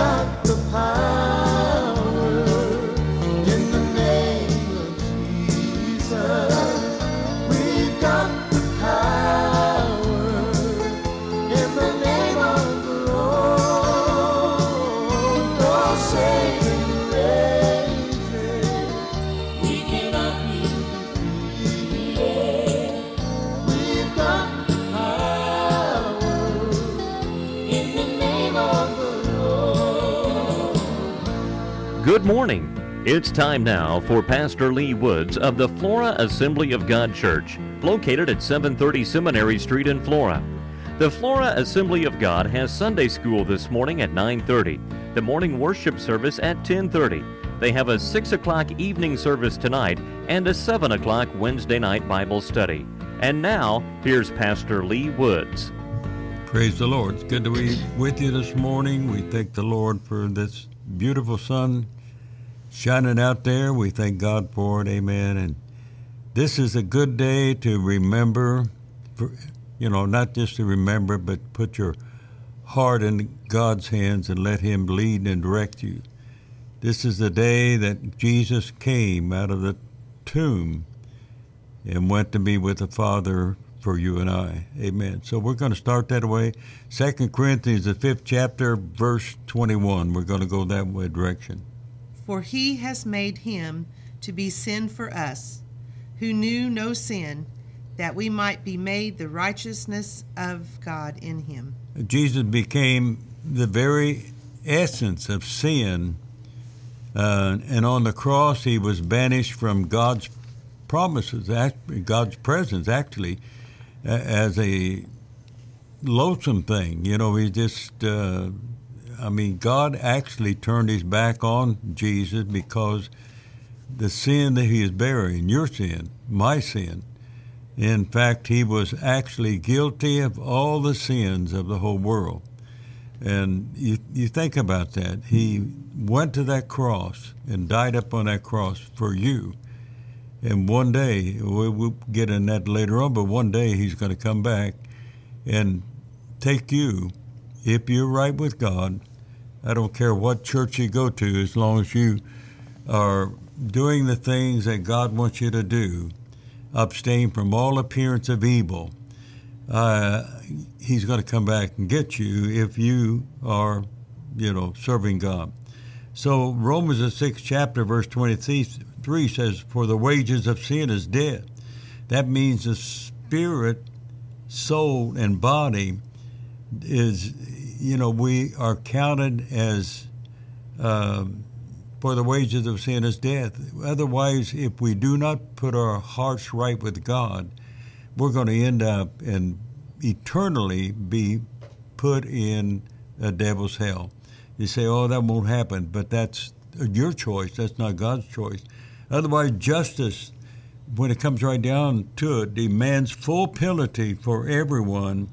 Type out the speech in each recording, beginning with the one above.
got the Good morning. It's time now for Pastor Lee Woods of the Flora Assembly of God Church, located at 730 Seminary Street in Flora. The Flora Assembly of God has Sunday school this morning at 9:30, the morning worship service at 10:30. They have a 6 o'clock evening service tonight and a 7 o'clock Wednesday night Bible study. And now, here's Pastor Lee Woods. Praise the Lord. It's good to be with you this morning. We thank the Lord for this beautiful sun shining out there. We thank God for it. Amen. And this is a good day to remember, for, you know, not just to remember, but put your heart in God's hands and let Him lead and direct you. This is the day that Jesus came out of the tomb and went to be with the Father for you and I. Amen. So we're going to start that way. Second Corinthians, the fifth chapter, verse 21. We're going to go that way direction. For he has made him to be sin for us, who knew no sin, that we might be made the righteousness of God in him. Jesus became the very essence of sin, uh, and on the cross he was banished from God's promises, God's presence, actually, as a loathsome thing. You know, he just, uh, I mean, God actually turned his back on Jesus because the sin that he is bearing, your sin, my sin, in fact, he was actually guilty of all the sins of the whole world. And you, you think about that. He went to that cross and died up on that cross for you. And one day, we- we'll get in that later on, but one day he's going to come back and take you, if you're right with God. I don't care what church you go to, as long as you are doing the things that God wants you to do, abstain from all appearance of evil. Uh, he's going to come back and get you if you are, you know, serving God. So Romans the sixth chapter, verse twenty-three says, "For the wages of sin is death." That means the spirit, soul, and body is, you know, we are counted as. Um, for the wages of sin is death. Otherwise, if we do not put our hearts right with God, we're going to end up and eternally be put in a devil's hell. You say, oh, that won't happen, but that's your choice. That's not God's choice. Otherwise, justice, when it comes right down to it, demands full penalty for everyone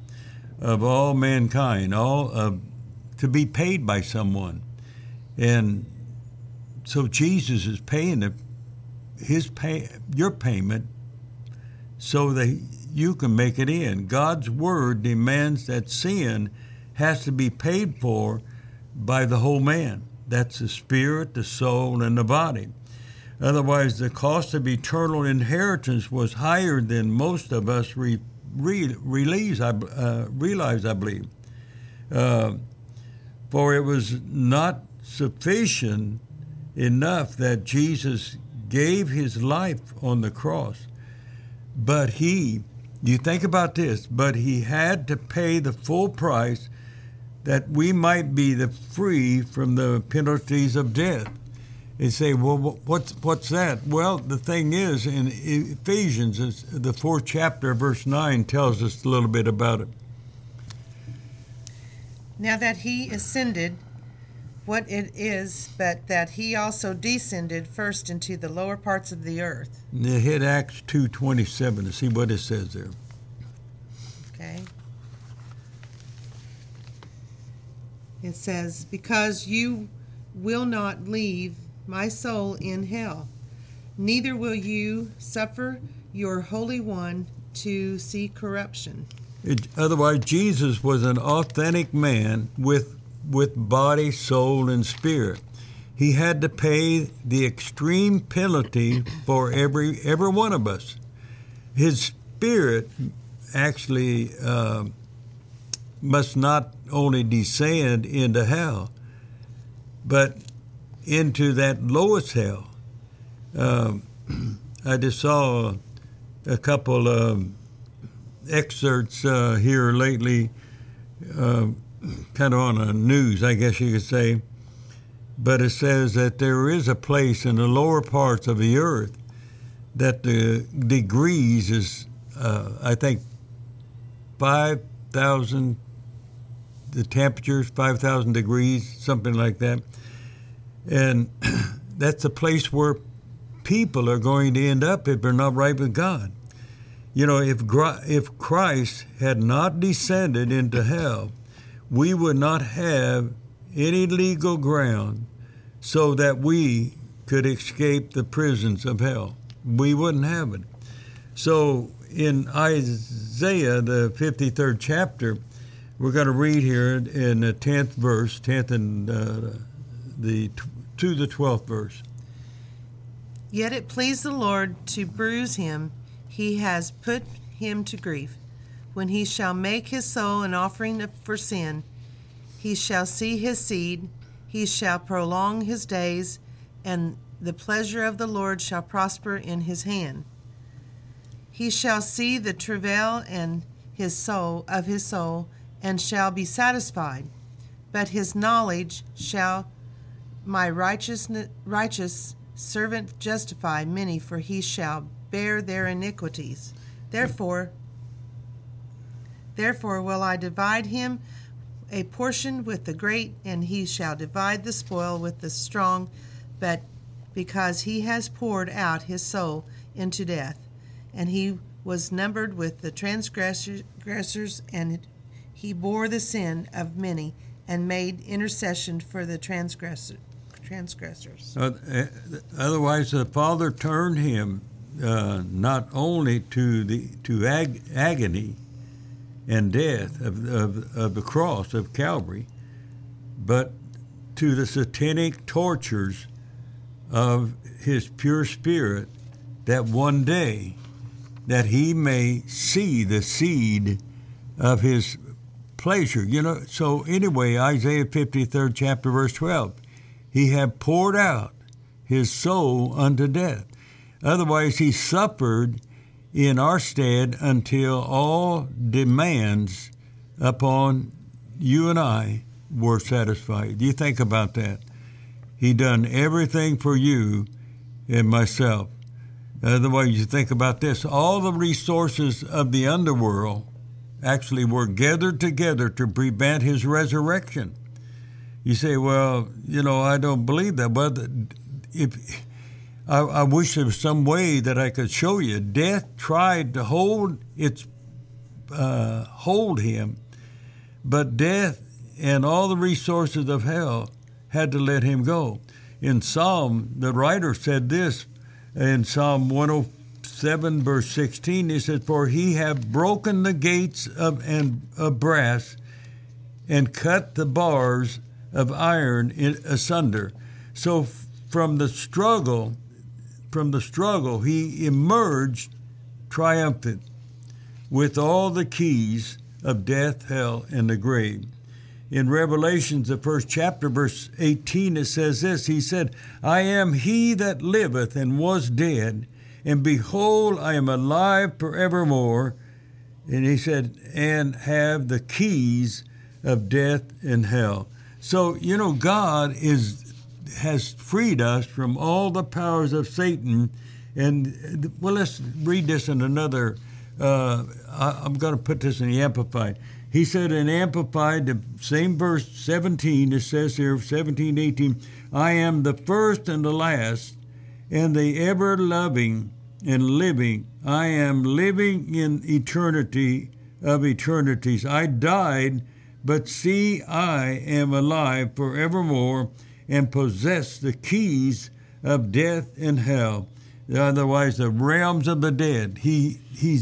of all mankind, all of, to be paid by someone. And so Jesus is paying the, his pay, your payment so that you can make it in. God's word demands that sin has to be paid for by the whole man. That's the spirit, the soul, and the body. Otherwise, the cost of eternal inheritance was higher than most of us re, re, realize, I, uh, realize, I believe. Uh, for it was not sufficient enough that Jesus gave his life on the cross. But he, you think about this, but he had to pay the full price that we might be the free from the penalties of death. You say, well, what's what's that? Well, the thing is, in Ephesians, the fourth chapter, verse nine, tells us a little bit about it. Now that he ascended, what it is, but that he also descended first into the lower parts of the earth. Now hit Acts two twenty seven to see what it says there. Okay. It says, Because you will not leave my soul in hell, neither will you suffer your Holy One to see corruption. It, otherwise, Jesus was an authentic man with with body, soul, and spirit. He had to pay the extreme penalty for every every one of us. His spirit actually uh, must not only descend into hell, but into that lowest hell. Um, I just saw a couple of excerpts uh, here lately, uh, kind of on the news, I guess you could say. But it says that there is a place in the lower parts of the earth that the degrees is, uh, I think, 5,000, the temperatures, 5,000 degrees, something like that. And that's the place where people are going to end up if they're not right with God. You know, if if Christ had not descended into hell, we would not have any legal ground so that we could escape the prisons of hell. We wouldn't have it. So in Isaiah, the 53rd chapter, we're going to read here in the 10th verse, 10th and uh, the to the 12th verse. Yet it pleased the Lord to bruise him, he has put him to grief. When he shall make his soul an offering for sin, he shall see his seed, he shall prolong his days, and the pleasure of the Lord shall prosper in his hand. He shall see the travail and his soul of his soul, and shall be satisfied. But his knowledge shall my righteous righteous servant justify many, for he shall bear their iniquities. Therefore, therefore will I divide him a portion with the great, and he shall divide the spoil with the strong, but because he has poured out his soul into death, and he was numbered with the transgressors, and he bore the sin of many, and made intercession for the transgressors transgressors. Uh, otherwise, the Father turned him uh, not only to the to ag- agony and death of, of, of the cross of Calvary, but to the satanic tortures of his pure spirit that one day that he may see the seed of his pleasure you know so anyway isaiah 53rd chapter verse 12 he had poured out his soul unto death. Otherwise, he suffered in our stead until all demands upon you and I were satisfied. You think about that. He done everything for you and myself. Otherwise, you think about this all the resources of the underworld actually were gathered together to prevent his resurrection. You say, well, you know, I don't believe that. But if I, I wish there was some way that I could show you, death tried to hold its uh, hold him, but death and all the resources of hell had to let him go. In Psalm, the writer said this in Psalm 107, verse 16. He said, "For he have broken the gates of and of brass, and cut the bars of iron in, asunder. So from the struggle, from the struggle, he emerged triumphant with all the keys of death, hell, and the grave. In Revelations, the first chapter, verse 18, it says this He said, I am he that liveth and was dead, and behold, I am alive forevermore. And he said, and have the keys of death and hell. So, you know, God is has freed us from all the powers of Satan. And, well, let's read this in another. Uh, I, am going to put this in the Amplified. He said in Amplified, the same verse 17, it says here, 17, 18, I am the first and the last, and the ever loving and living. I am living in eternity of eternities. I died but see, I am alive forevermore and possess the keys of death and hell. Otherwise, the realms of the dead. He he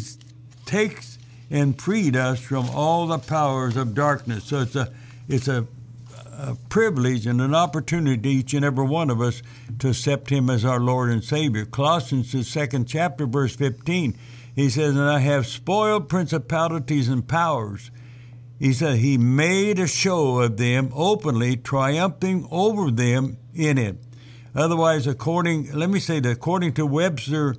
takes and freed us from all the powers of darkness. So it's a it's a a privilege and an opportunity, each and every one of us, to accept Him as our Lord and Savior. Colossians, the second chapter, verse 15, he says, And I have spoiled principalities and powers. He said, He made a show of them openly, triumphing over them in it. Otherwise, according, let me say that according to Webster,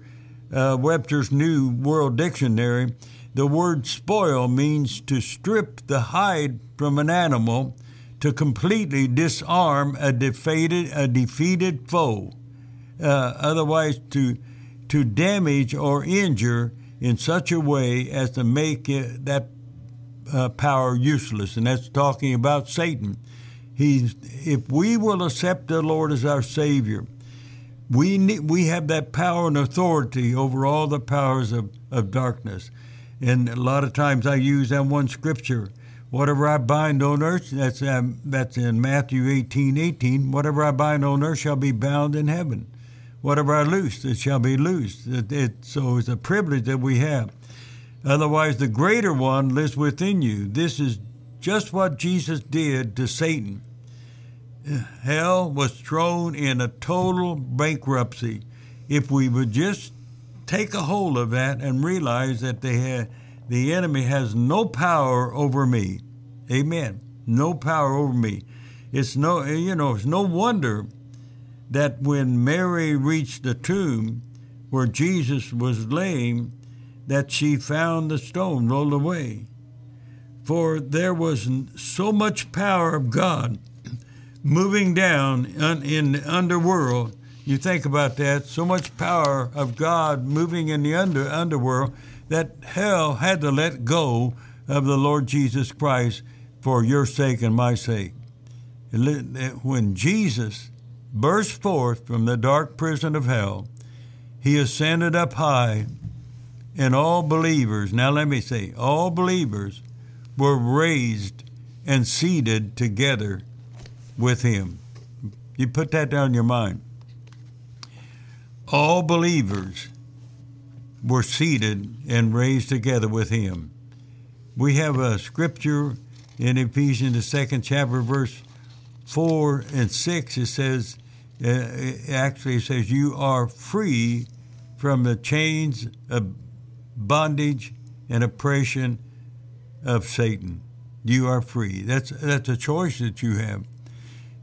uh, Webster's New World Dictionary, the word spoil means to strip the hide from an animal to completely disarm a defeated, a defeated foe. Uh, otherwise, to, to damage or injure in such a way as to make it, that uh, power useless. And that's talking about Satan. He's, if we will accept the Lord as our Savior, we, need, we have that power and authority over all the powers of, of darkness. And a lot of times I use that one scripture, whatever I bind on earth, that's, um, that's in Matthew 18, 18, whatever I bind on earth shall be bound in heaven. Whatever I loose, it shall be loosed. It, it, so it's a privilege that we have. Otherwise, the greater one lives within you. This is just what Jesus did to Satan. Hell was thrown in a total bankruptcy. If we would just take a hold of that and realize that had, the enemy has no power over me. Amen. No power over me. It's no, you know, it's no wonder that when Mary reached the tomb where Jesus was laying, that she found the stone rolled away. For there was so much power of God moving down in the underworld you think about that, so much power of God moving in the under, underworld that hell had to let go of the Lord Jesus Christ for your sake and my sake. When Jesus burst forth from the dark prison of hell, he ascended up high, and all believers, now let me say, all believers were raised and seated together with him. You put that down in your mind all believers were seated and raised together with him. We have a scripture in Ephesians, the second chapter, verse 4 and 6. It says, uh, it actually says, You are free from the chains of bondage and oppression of Satan. You are free. That's, that's a choice that you have.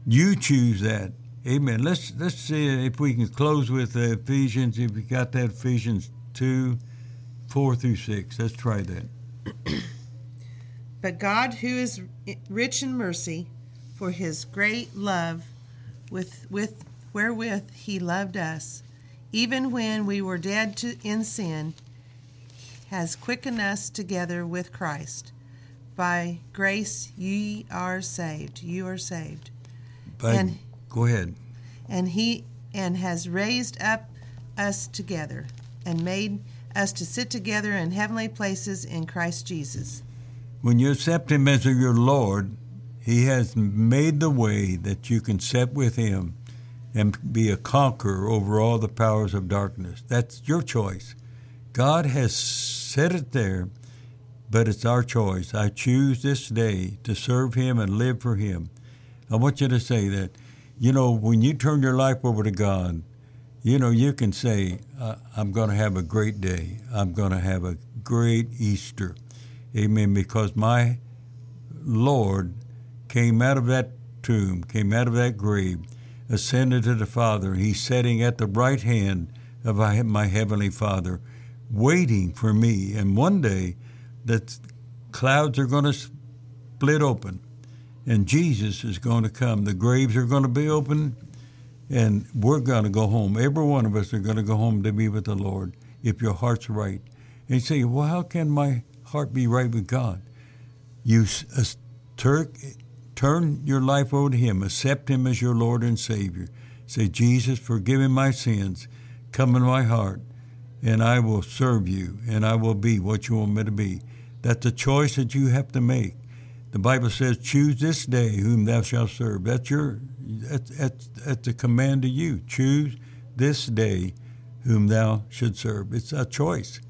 You choose that. Amen. Let's let's see if we can close with Ephesians. If you got that Ephesians two, four through six. Let's try that. but God, who is rich in mercy, for His great love, with with wherewith He loved us, even when we were dead to, in sin, has quickened us together with Christ. By grace ye are saved. You are saved. By and Go ahead. And he and has raised up us together and made us to sit together in heavenly places in Christ Jesus. When you accept him as your Lord, he has made the way that you can sit with him and be a conqueror over all the powers of darkness. That's your choice. God has set it there, but it's our choice. I choose this day to serve him and live for him. I want you to say that you know, when you turn your life over to God, you know, you can say, I'm going to have a great day. I'm going to have a great Easter. Amen. Because my Lord came out of that tomb, came out of that grave, ascended to the Father. He's sitting at the right hand of my Heavenly Father, waiting for me. And one day, the clouds are going to split open and Jesus is going to come. The graves are going to be open, and we're going to go home. Every one of us are going to go home to be with the Lord if your heart's right. And you say, well, how can my heart be right with God? You uh, tur- turn your life over to Him, accept Him as your Lord and Savior. Say, Jesus, forgive me my sins, come in my heart, and I will serve you, and I will be what you want me to be. That's a choice that you have to make. The Bible says, "Choose this day whom thou shalt serve." That's your that's, that's, that's a command to you. Choose this day whom thou should serve. It's a choice.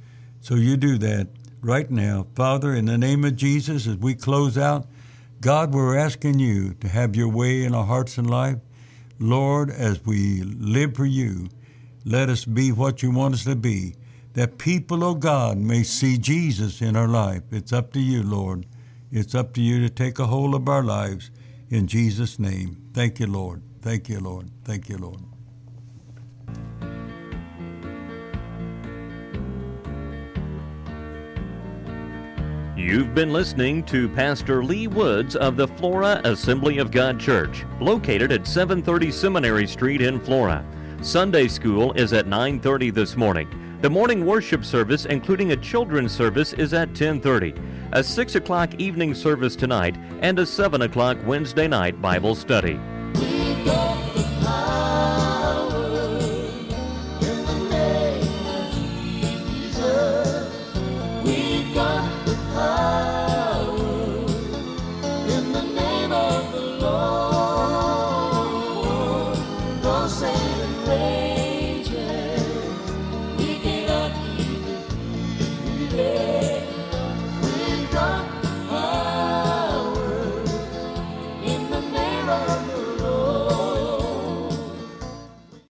So you do that right now, Father, in the name of Jesus, as we close out. God, we're asking you to have your way in our hearts and life. Lord, as we live for you, let us be what you want us to be, that people, oh God, may see Jesus in our life. It's up to you, Lord. It's up to you to take a hold of our lives. In Jesus' name. Thank you, Lord. Thank you, Lord. Thank you, Lord. You've been listening to Pastor Lee Woods of the Flora Assembly of God Church, located at 730 Seminary Street in Flora. Sunday school is at 9:30 this morning. The morning worship service, including a children's service, is at 10:30. A 6 o'clock evening service tonight, and a 7 o'clock Wednesday night Bible study.